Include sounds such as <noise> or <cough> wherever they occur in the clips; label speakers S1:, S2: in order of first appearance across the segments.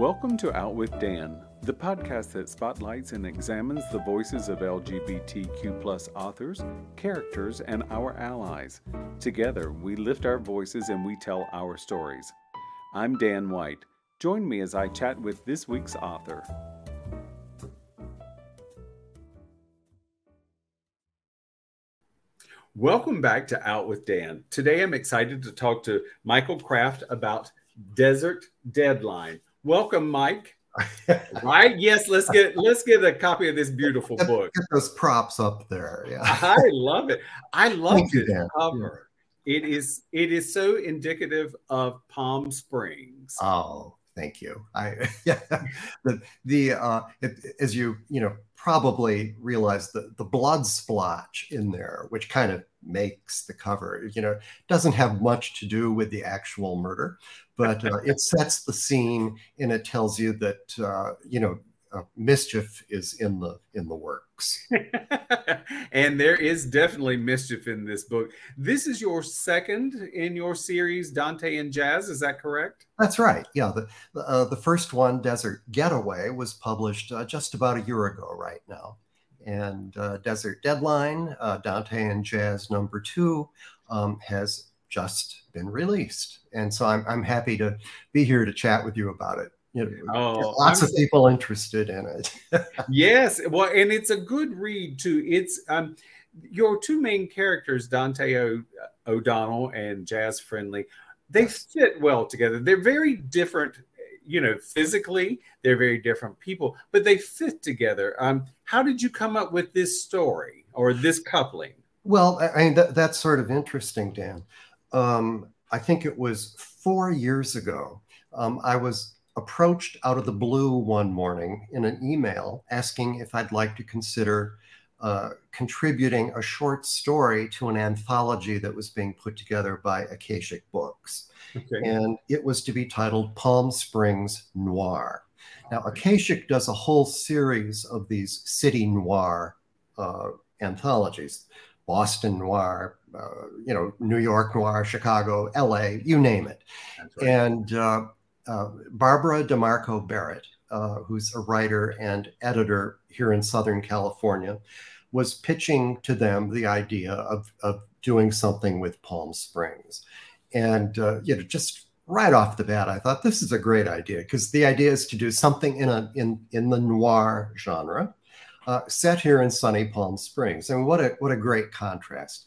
S1: Welcome to Out with Dan, the podcast that spotlights and examines the voices of LGBTQ authors, characters, and our allies. Together, we lift our voices and we tell our stories. I'm Dan White. Join me as I chat with this week's author. Welcome back to Out with Dan. Today I'm excited to talk to Michael Craft about Desert Deadline. Welcome, Mike. <laughs> right? Yes, let's get let's get a copy of this beautiful
S2: get,
S1: book.
S2: Get those props up there. Yeah.
S1: I love it. I love it. cover. It is it is so indicative of Palm Springs.
S2: Oh, thank you. I <laughs> yeah, the the uh it, as you you know probably realize the the blood splotch in there, which kind of makes the cover. You know, doesn't have much to do with the actual murder, but uh, it sets the scene and it tells you that uh, you know uh, mischief is in the in the works. <laughs>
S1: And there is definitely mischief in this book. This is your second in your series dante and jazz is that correct?
S2: That's right. Yeah the uh, the first one desert getaway was published uh, just about a year ago right now. And uh, desert deadline uh, dante and jazz number two um, has just been released. And so I'm, I'm happy to be here to chat with you about it you know, oh, lots I'm, of people interested in it. <laughs>
S1: yes, well, and it's a good read too. It's um, your two main characters, Dante o- O'Donnell and Jazz Friendly. They yes. fit well together. They're very different, you know, physically. They're very different people, but they fit together. Um, how did you come up with this story or this coupling?
S2: Well, I mean, that, that's sort of interesting, Dan. Um, I think it was four years ago. Um, I was approached out of the blue one morning in an email asking if I'd like to consider uh, contributing a short story to an anthology that was being put together by Akashic Books. Okay. And it was to be titled Palm Springs Noir. Now, Akashic does a whole series of these city noir uh, anthologies Boston Noir, uh, you know, New York Noir, Chicago, LA, you name it. Right. And uh, Barbara DeMarco Barrett, uh, who's a writer and editor here in Southern California, was pitching to them the idea of, of doing something with Palm Springs. And, uh, you know, just right off the bat, I thought this is a great idea because the idea is to do something in, a, in, in the noir genre. Uh, set here in sunny Palm Springs. and what a what a great contrast.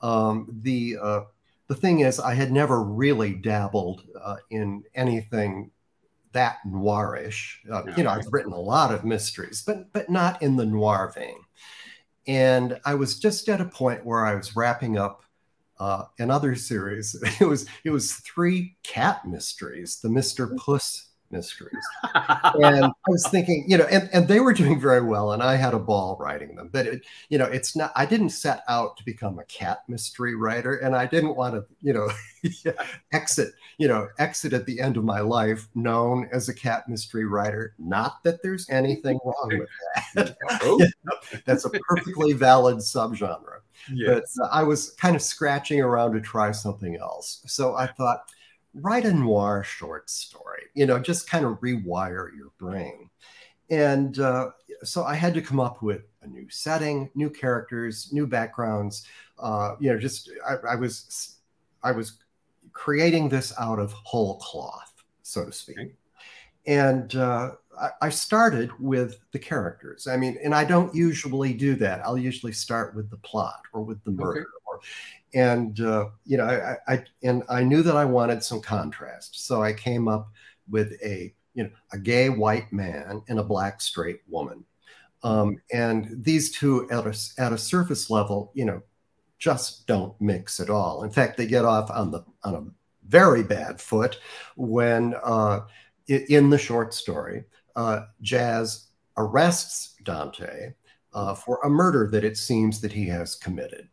S2: Um, the uh, the thing is, I had never really dabbled uh, in anything that noirish. Uh, you know, I've written a lot of mysteries, but but not in the noir vein. And I was just at a point where I was wrapping up uh, another series. <laughs> It was it was three cat mysteries: the Mister Puss mysteries. and I was thinking, you know, and, and they were doing very well, and I had a ball writing them. But it, you know, it's not. I didn't set out to become a cat mystery writer, and I didn't want to, you know, <laughs> exit, you know, exit at the end of my life known as a cat mystery writer. Not that there's anything <laughs> wrong with that. Oh. <laughs> that's a perfectly valid subgenre. Yes. But uh, I was kind of scratching around to try something else. So I thought write a noir short story, you know, just kind of rewire your brain. And uh, so I had to come up with a new setting, new characters, new backgrounds. Uh, you know, just I, I, was I was creating this out of whole cloth, so to speak. Okay. And uh, I, I started with the characters. I mean, and I don't usually do that. I'll usually start with the plot or with the murder, okay. And uh, you know I, I and I knew that I wanted some contrast, so I came up with a you know a gay white man and a black straight woman, um, and these two at a, at a surface level, you know, just don't mix at all. In fact, they get off on the on a very bad foot when uh, in the short story, uh, Jazz arrests Dante uh, for a murder that it seems that he has committed,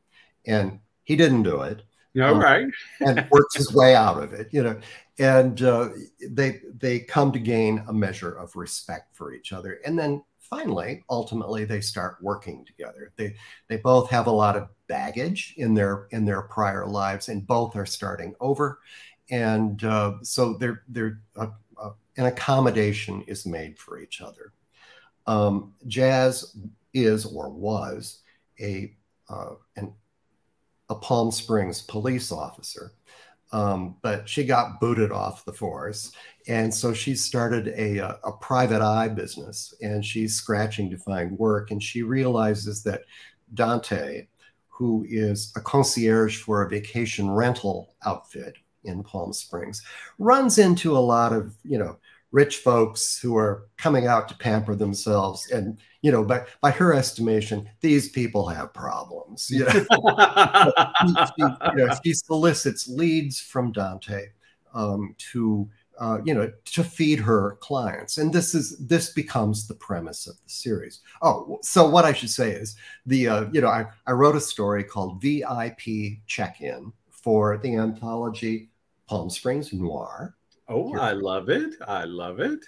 S2: and he didn't do it.
S1: All um, right.
S2: and <laughs> works his way out of it, you know. And uh, they they come to gain a measure of respect for each other, and then finally, ultimately, they start working together. They they both have a lot of baggage in their in their prior lives, and both are starting over, and uh, so they're they're uh, uh, an accommodation is made for each other. Um, Jazz is or was a uh, an, a Palm Springs police officer, um, but she got booted off the force, and so she started a, a, a private eye business, and she's scratching to find work, and she realizes that Dante, who is a concierge for a vacation rental outfit in Palm Springs, runs into a lot of you know rich folks who are coming out to pamper themselves and you know by, by her estimation these people have problems. You know? <laughs> she, she, you know, she, solicits leads from dante um, to uh, you know to feed her clients. And this is this becomes the premise of the series. Oh so what i should say is the uh, you know I, I wrote a story called vip check-in for the anthology palm springs noir
S1: Oh, Here. I love it. I love it.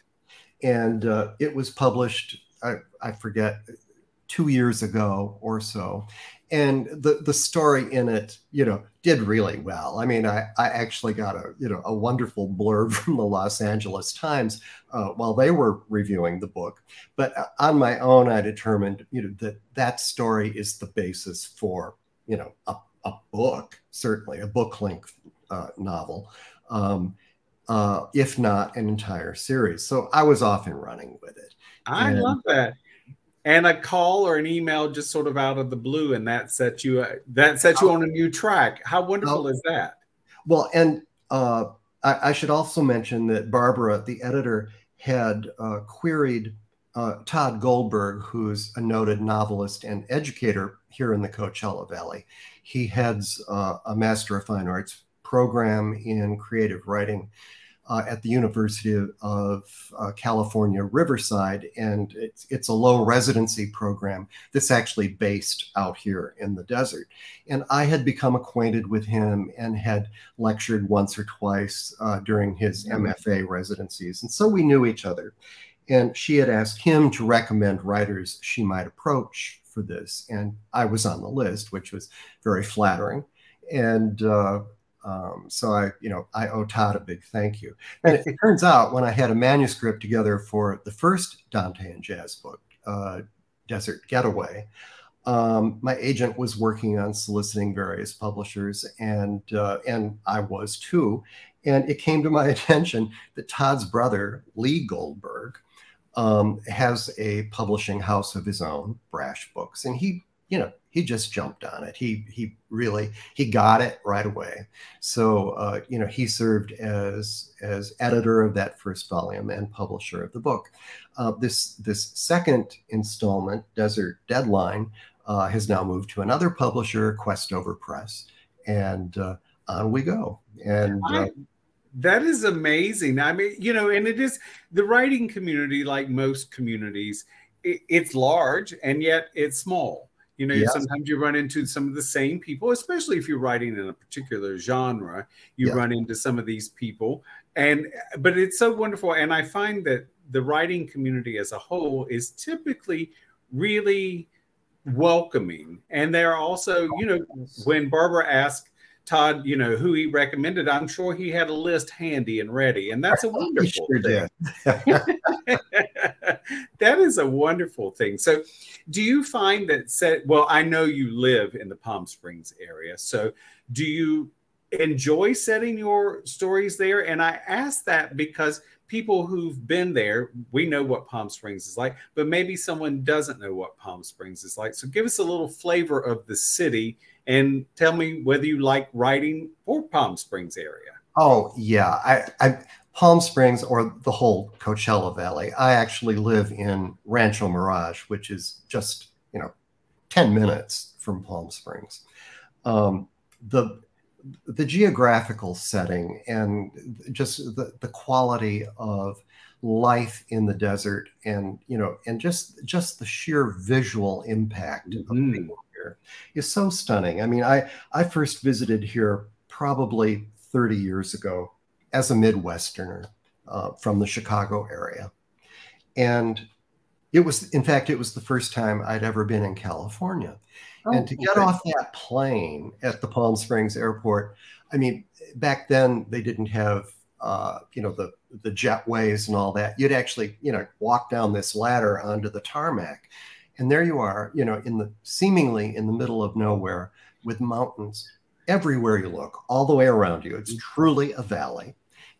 S2: And uh, it was published, I, I forget, two years ago or so. And the, the story in it, you know, did really well. I mean, I, I actually got a, you know, a wonderful blurb <laughs> from the Los Angeles Times uh, while they were reviewing the book. But uh, on my own, I determined, you know, that that story is the basis for, you know, a, a book, certainly a book length uh, novel. Um, uh, if not an entire series. So I was off and running with it.
S1: I and, love that. And a call or an email just sort of out of the blue, and that sets you uh, that sets you oh. on a new track. How wonderful oh, is that?
S2: Well, and uh, I, I, should also mention that Barbara, the editor, had uh, queried uh, Tod Goldberg, who's a noted novelist and educator here in the Coachella Valley. He heads uh, a Master of Fine Arts program in creative writing uh, at the University of, uh, California, Riverside, and it's, it's a low residency program that's actually based out here in the desert. And I had become acquainted with him and had lectured once or twice uh, during his MFA residencies. And so we knew each other. And she had asked him to recommend writers she might approach for this. And I was on the list, which was very flattering. And uh, um, so I, you know, I owe Tod a big thank you. And it, it, turns out when I had a manuscript together for the first Dante and Jazz book, uh, Desert Getaway, um, my agent was working on soliciting various publishers, and uh, and I was too. And it came to my <laughs> attention that Tod's brother, Lee Goldberg, um, has a publishing house of his own, Brash Books, and he, you know, he just jumped on it. He he really he got it right away. So uh, you know he served as as editor of that first volume and publisher of the book. Uh, this this second installment, Desert Deadline, uh, has now moved to another publisher, Questover Press, and uh, on we go. And uh,
S1: that is amazing. I mean, you know, and it is the writing community, like most communities, it, it's large and yet it's small you know, yes. sometimes you run into some of the same people, especially if you're writing in a particular genre. You run into some of these people, and but it's so wonderful. And I find that the writing community as a whole is typically really welcoming. And they're also, you know, when Barbara asked Tod, you know, who he recommended, I'm sure he had a list handy and ready. And that's a <laughs> wonderful sure thing. <laughs> <laughs> <laughs> that is a wonderful thing. So, do you find that, set, well, I know you live in the Palm Springs area. So, do you enjoy setting your stories there? And I ask that because people who've been there, we know what Palm Springs is like, but maybe someone doesn't know what Palm Springs is like. So, give us a little flavor of the city and tell me whether you like writing for Palm Springs area.
S2: Oh yeah, I, I Palm Springs or the whole Coachella Valley. I actually live in Rancho Mirage, which is just you know ten minutes from Palm Springs. Um, the the geographical setting and just the, the quality of life in the desert and you know and just just the sheer visual impact mm-hmm. of being here is so stunning. I mean, I I first visited here probably 30 years ago as a Midwesterner uh, from the Chicago area, and it was in fact it was the first time I'd ever been in California, oh, and to get okay. off that plane at the Palm Springs airport, I mean, back then they didn't have uh, you know, the the jetways and all that. You'd actually, you know, walk down this ladder onto the tarmac, and there you are, you know, in the seemingly in the middle of nowhere with mountains everywhere you look, all the way around you. It's truly a valley,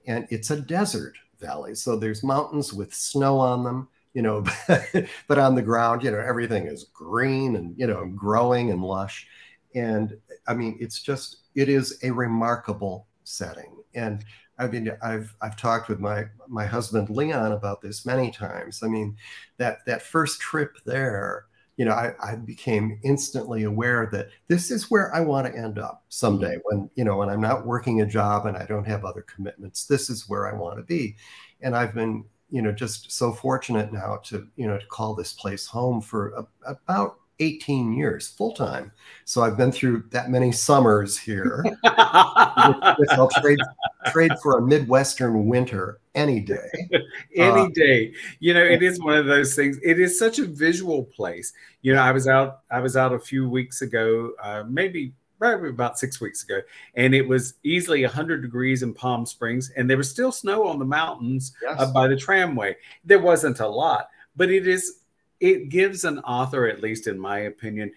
S2: and it's a desert valley. So there's mountains with snow on them, you know, <laughs> but on the ground, you know, everything is green and you know, growing and lush. And I mean, it's just it is a remarkable setting. And I mean, I've I've talked with my my husband Leon about this many times. I mean, that that first trip there, you know, I, I became instantly aware that this is where I want to end up someday. Mm-hmm. When you know, when I'm not working a job and I don't have other commitments, this is where I want to be. And I've been, you know, just so fortunate now to you know to call this place home for a, about 18 years full time. So I've been through that many summers here. <laughs> I'll trade trade for a Midwestern winter any day. <laughs>
S1: any uh, day. You know, it is one of those things. It is such a visual place. You know, I was out I was out a few weeks ago, uh, maybe probably about six weeks ago, and it was easily 100 degrees in Palm Springs, and there was still snow on the mountains yes. uh, by the tramway. There wasn't a lot, but it is it gives an author, at least in my opinion,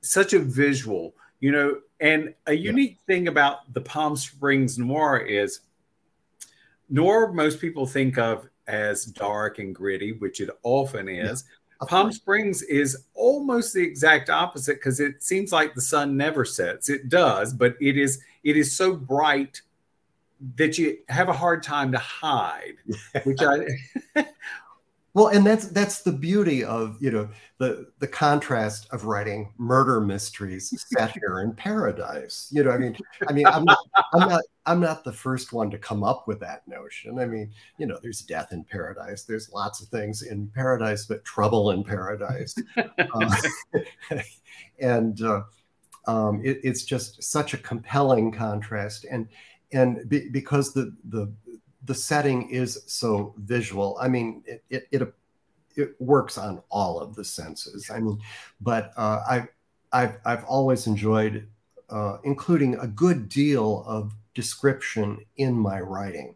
S1: such a visual, you know. And a unique yeah. thing about the Palm Springs noir is noir, most people think of as dark and gritty, which it often is. Yeah. Palm Springs is almost the exact opposite because it seems like the sun never sets. It does, but it is it is so bright that you have a hard time to hide, <laughs> which I <laughs>
S2: Well, and that's that's the beauty of you know the the contrast of writing murder mysteries set here in paradise. You know, I mean, I mean, I'm not, I'm not I'm not the first one to come up with that notion. I mean, you know, there's death in paradise. There's lots of things in paradise, but trouble in paradise, uh, <laughs> and uh, um, it, it's just such a compelling contrast. And and be, because the the the setting is so visual. I mean, it, it, it, it works on all of the senses. I mean, but uh, I, I've, I've always enjoyed uh, including a good deal of description in my writing.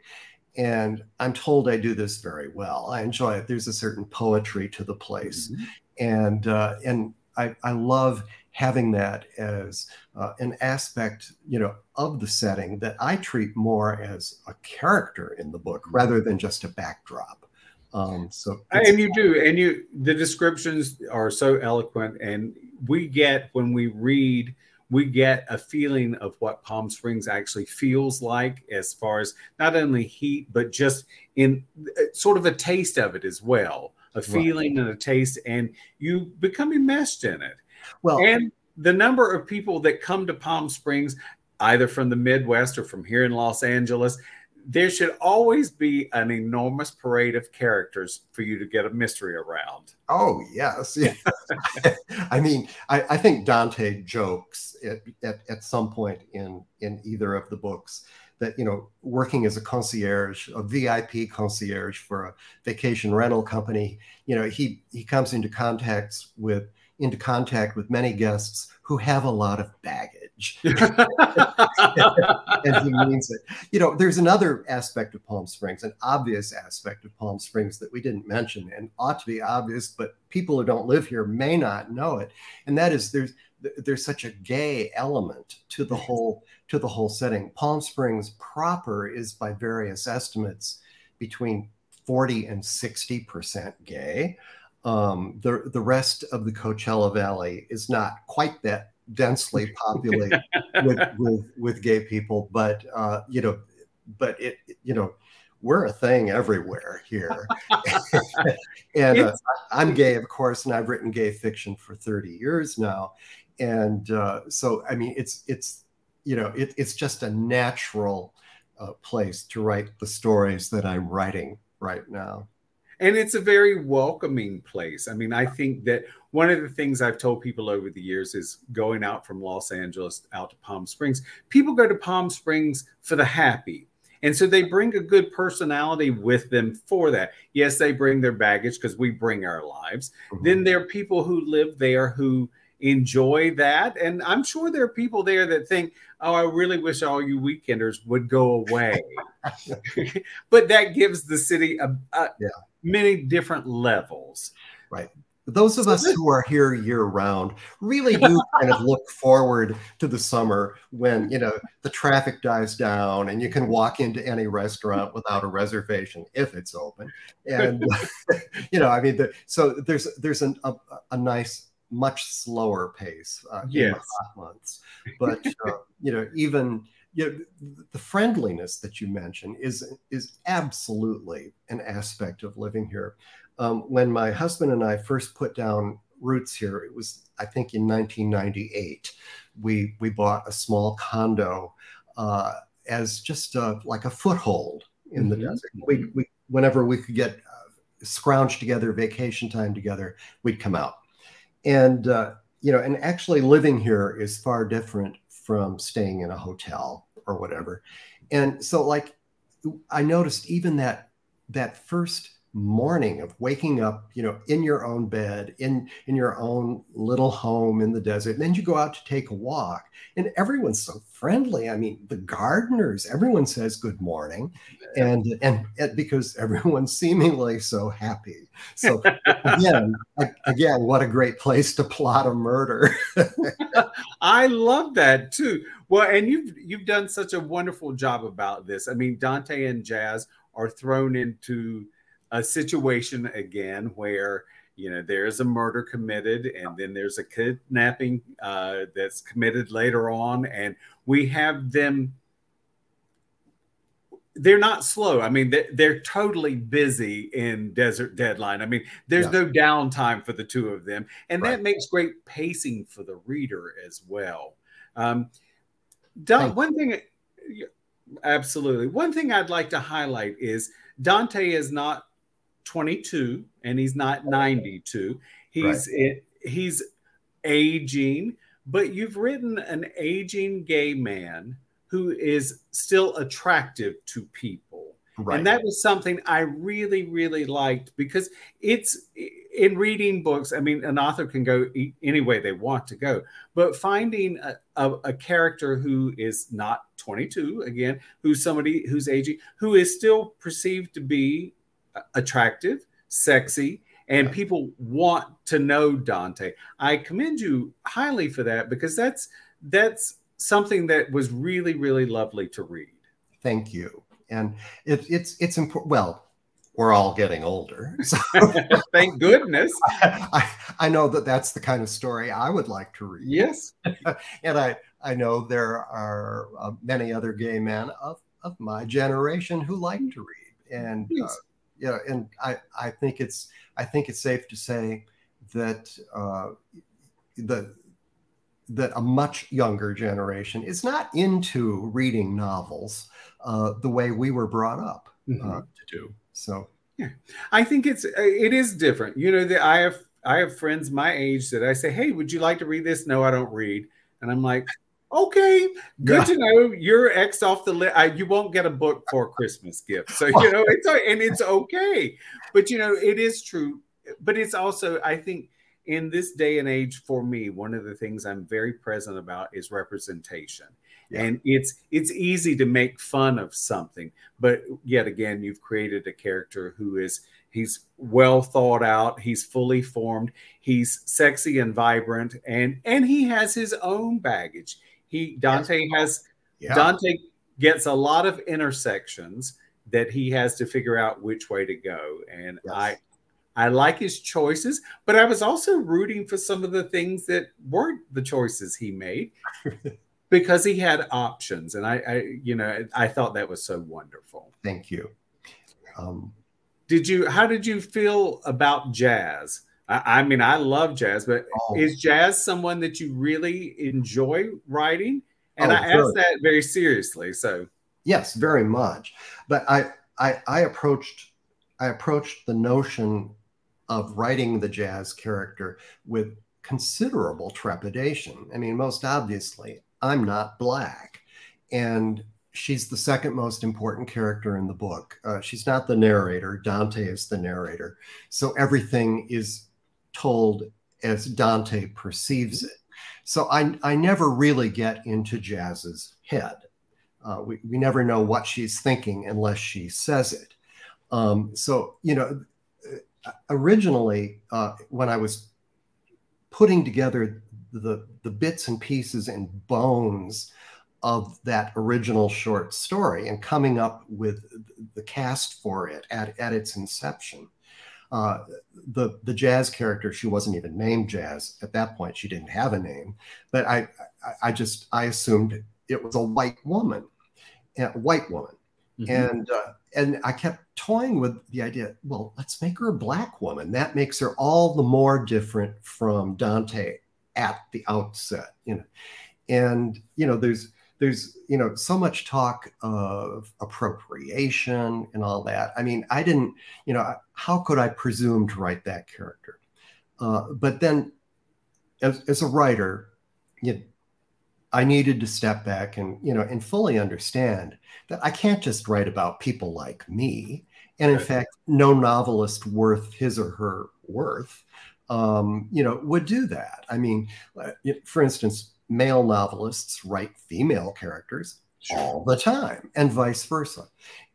S2: And I'm told I do this very well. I enjoy it. There's a certain poetry to the place. Mm-hmm. And, uh, and I, I love having that as uh, an aspect, you know, of the setting that I treat more as a character in the book rather than just a backdrop. Um, so,
S1: and you do, and you the descriptions are so eloquent, and we get when we read, we get a feeling of what Palm Springs actually feels like, as far as not only heat, but just in uh, sort of a taste of it as well, a feeling right. and a taste, and you become enmeshed in it. Well, and the number of people that come to Palm Springs, either from the Midwest or from here in Los Angeles, there should always be an enormous parade of characters for you to get a mystery around.
S2: Oh yes. <laughs> I mean, I, I, think Dante jokes at, at, at some point in in either of the books that you know working as a concierge a vip concierge for a vacation rental company you know he he comes into contacts with into contact with many guests who have a lot of baggage. <laughs> and he means it. You know, there's another aspect of Palm Springs, an obvious aspect of Palm Springs that we didn't mention and ought to be obvious, but people who don't live here may not know it. And that is there's there's such a gay element to the whole to the whole setting. Palm Springs proper is by various estimates between 40 and 60% gay. Um, the the rest of the Coachella Valley is not quite that densely <laughs> populated with, with, with gay people, but uh, you know, but it you know we're a thing everywhere here. <laughs> and uh, I'm gay, of course, and I've written gay fiction for 30 years now. And uh, so, I mean, it's it's you know, it, it's just a natural uh, place to write the stories that I'm writing right now
S1: and it's a very welcoming place. I mean, I think that one of the things I've told people over the years is going out from Los Angeles out to Palm Springs. People go to Palm Springs for the happy. And so they bring a good personality with them for that. Yes, they bring their baggage because we bring our lives. Mm-hmm. Then there are people who live there who enjoy that. And I'm sure there are people there that think, oh, I really wish all you weekenders would go away. <laughs> but that gives the city a, a yeah. many different levels.
S2: Right. Those of us who are here year round really do kind of look forward to the summer when you know the traffic dies down and you can walk into any restaurant without a reservation if it's open. And <laughs> you know, I mean, the, so there's there's an, a, a nice much slower pace uh, yes. in the hot months. But <laughs> uh, you know, even you know, the friendliness that you mentioned is is absolutely an aspect of living here. Um, when my husband and I first put down roots here, it was I think in 1998. We we bought a small condo uh, as just a, like a foothold in mm-hmm. the desert. We, we whenever we could get uh, scrounged together, vacation time together, we'd come out and uh, you know, and actually living here is far different from staying in a hotel or whatever. And so, like, I noticed even that that first morning of waking up, you know, in your own bed, in in your own little home in the desert. And then you go out to take a walk, and everyone's so friendly. I mean, the gardeners, everyone says good morning, and and, and because everyone's seemingly so happy. So again, again, what a great place to plot a murder. <laughs>
S1: I love that too. Well, and you've you've done such a wonderful job about this. I mean, Dante and Jazz are thrown into a situation again where you know there's a murder committed and then there's a kidnapping uh, that's committed later on and we have them they're not slow. I mean they're, they're totally busy in desert deadline. I mean there's yeah. no downtime for the two of them and right. that makes great pacing for the reader as well. Um, Don, one thing absolutely. One thing i'd like to highlight is dante is not 22 and he's not 92. He's right. it, he's aging, but you've written an aging gay man who is still attractive to people. Right. And that was something I really, really liked because it's in reading books. I mean, an author can go any way they want to go, but finding a, a, a, character who is not 22, again, who's somebody who's aging, who is still perceived to be attractive, sexy, and people want to know Dante. I commend you highly for that because that's that's something that was really really lovely to read.
S2: Thank you. And it, it's it's important. Well, we're all getting older. <laughs> So <laughs>
S1: Thank goodness. <laughs>
S2: I, I know that that's the kind of story I would like to read.
S1: Yes.
S2: and I, I know there are uh, many other gay men of, of my generation who like to read. And uh, you know, and I, I think it's I think it's safe to say that uh, the that a much younger generation is not into reading novels uh, the way we were brought up uh, mm-hmm. uh, to do. So,
S1: yeah, I think it's it is different. You know, the, I have I have friends my age that I say, "Hey, would you like to read this?" No, I don't read, and I'm like, okay, good yeah. to know you're X off the list. You won't get a book for Christmas gift. So, you know, it's, and it's okay. But, you know, it is true. But it's also, I think, in this day and age, for me, one of the things I'm very present about is representation. Yeah. And it's it's easy to make fun of something, but yet again, you've created a character who is he's well thought out he's fully formed he's sexy and vibrant and and he has his own baggage he Dante has yeah. Dante gets a lot of intersections that he has to figure out which way to go, and yes. I I like his choices, but I was also rooting for some of the things that weren't the choices he made <laughs> because he had options, and I, I you know I thought that was so wonderful.
S2: Thank you.
S1: Um, did you? How did you feel about jazz? I, I mean, I love jazz, but oh. is jazz someone that you really enjoy writing? And oh, I ask that very seriously. So
S2: yes, very much. But I, I, I approached, I approached the notion of writing the jazz character with considerable trepidation. I mean, most obviously, I'm not black, and she's the second most important character in the book. Uh, she's not the narrator. Dante is the narrator. So everything is told as Dante perceives it. So I, I never really get into Jazz's head. Uh, we, we never know what she's thinking unless she says it. Um, so, you know, originally, uh, when I was putting together the, the bits and pieces and bones of that original short story and coming up with the cast for it at, at its inception, uh, the the jazz character she wasn't even named jazz at that point. She didn't have a name but i i, I just i assumed it was a white woman a white woman. Mm-hmm. and uh, and i kept toying with the idea well let's make her a black woman. That makes her all the more different from dante at the outset you know. And you know there's there's you know so much talk of appropriation and all that. I mean i didn't you know how could i presume to write that character? Uh, but then as, as a writer you know, i needed to step back and you know and fully understand that i can't just write about people like me and in fact no novelist worth his or her worth um, you know would do that. I mean uh, for instance male novelists write female characters sure. all the time and vice versa.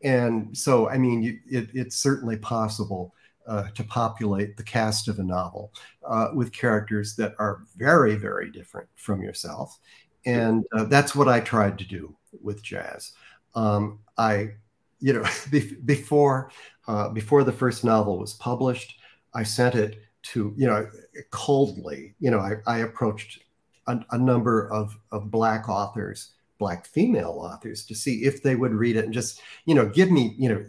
S2: And so, I mean, you, it, it's certainly possible uh, to populate the cast of a novel uh, with characters that are very, very different from yourself. And uh, that's what I tried to do with jazz. Um, I, you know, <laughs> before uh, before the first novel was published, I sent it to, you know, coldly. You know, I, I approached a, a number of, of black authors black female authors to see if they would read it and just you know give me you know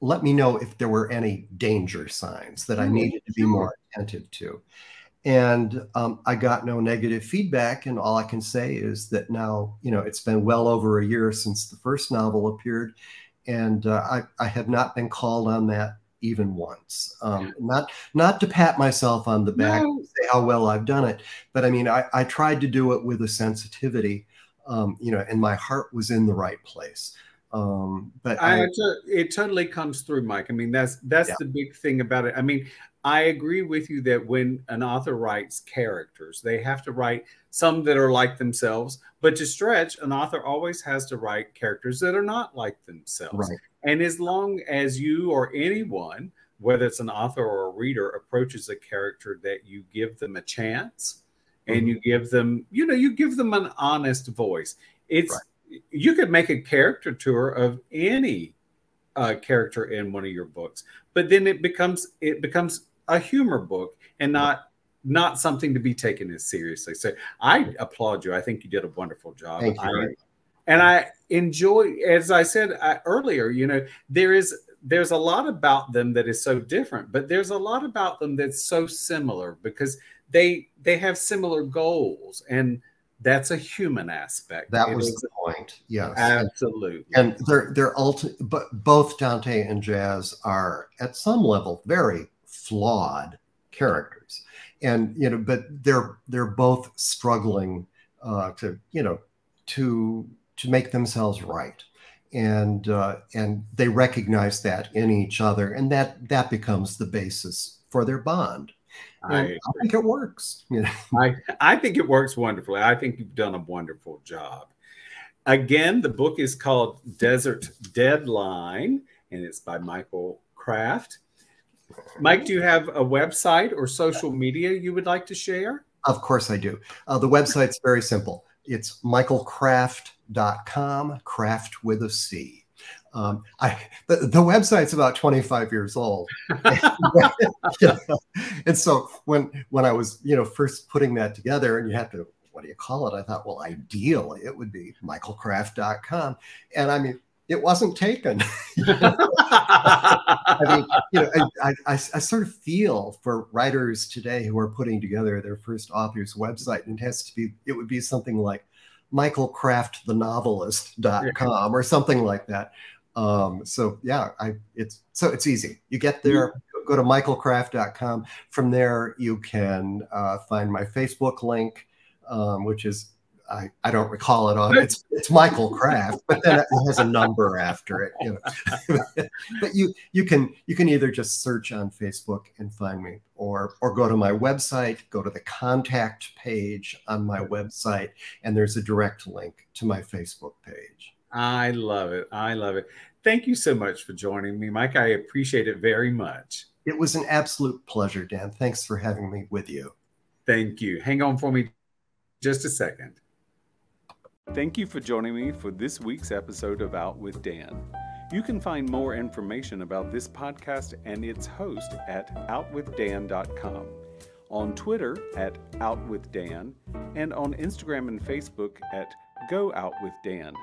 S2: let me know if there were any danger signs that i needed to be more attentive to. And um, i got no negative feedback and all i can say is that now you know it's been well over a year since the first novel appeared and uh, I, I have not been called on that even once. Um, not not to pat myself on the back no. say how well I've done it, but I mean I, I tried to do it with a sensitivity, um, you know, and my heart was in the right place. Um, but
S1: I, I, it totally comes through, Mike. I mean that's that's yeah. the big thing about it. I mean I agree with you that when an author writes characters, they have to write some that are like themselves. But to stretch, an author always has to write characters that are not like themselves. Right. And as long as you or anyone, whether it's an author or a reader, approaches a character that you give them a chance and mm-hmm. you give them, you know, you give them an honest voice. It's right. you could make a character tour of any uh, character in one of your books, but then it becomes it becomes a humor book and not not something to be taken as seriously. So I applaud you. I think you did a wonderful job.
S2: Thank you.
S1: I, and I enjoy, as I said uh, earlier, you know, there is there's a lot about them that is so different, but there's a lot about them that's so similar because they they have similar goals and that's a human aspect.
S2: That it was the point. Yes,
S1: absolutely.
S2: And they're they're ulti- but both Dante and Jazz are at some level very flawed characters, and you know, but they're they're both struggling uh, to you know to to make themselves right. And uh, and they recognize that in each other and that that becomes the basis for their bond. I, I, think it works you know? <laughs>
S1: I, I think it works wonderfully. I think you've done a wonderful job. Again the book is called desert deadline and it's by michael craft. Mike do you have a website or social media you would like to share?
S2: Of course i do. Uh, the website's very simple it's michaelcraft.com, craft with a C. Um, I the, the, website's about 25 years old. <laughs> and so when when I was, you know, first putting that together and you have to what do you call it? I thought, well, ideally it would be michaelcraft.com. And I mean, it wasn't taken. <laughs> I mean, you know, I, I, I, sort of feel for writers today who are putting together their first author's website, and it has to be, it would be something like michaelcraftthenovelist.com or something like that. Um, so yeah, I, it's, so it's easy. You get there, go to michaelcraft.com. From there, you can uh, find my Facebook link, um, which is I, I don't recall it on. It's it's Michael Craft, but then it has a number after it. You know, <laughs> but you you can you can either just search on Facebook and find me, or or go to my website, go to the contact page on my website, and there's a direct link to my Facebook page.
S1: I love it. I love it. Thank you so much for joining me, Mike. I appreciate it very much.
S2: It was an absolute pleasure, Dan. Thanks for having me with you.
S1: Thank you. Hang on for me just a second. Thank you for joining me for this week's episode of Out with Dan. You can find more information about this podcast and its host at outwithdan.com, on Twitter at outwithdan, and on Instagram and Facebook at Go Out with Dan.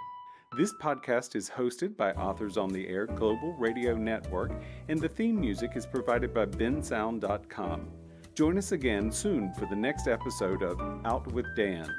S1: This podcast is hosted by Authors on the Air Global Radio Network, and the theme music is provided by bensound.com. Join us again soon for the next episode of Out with Dan.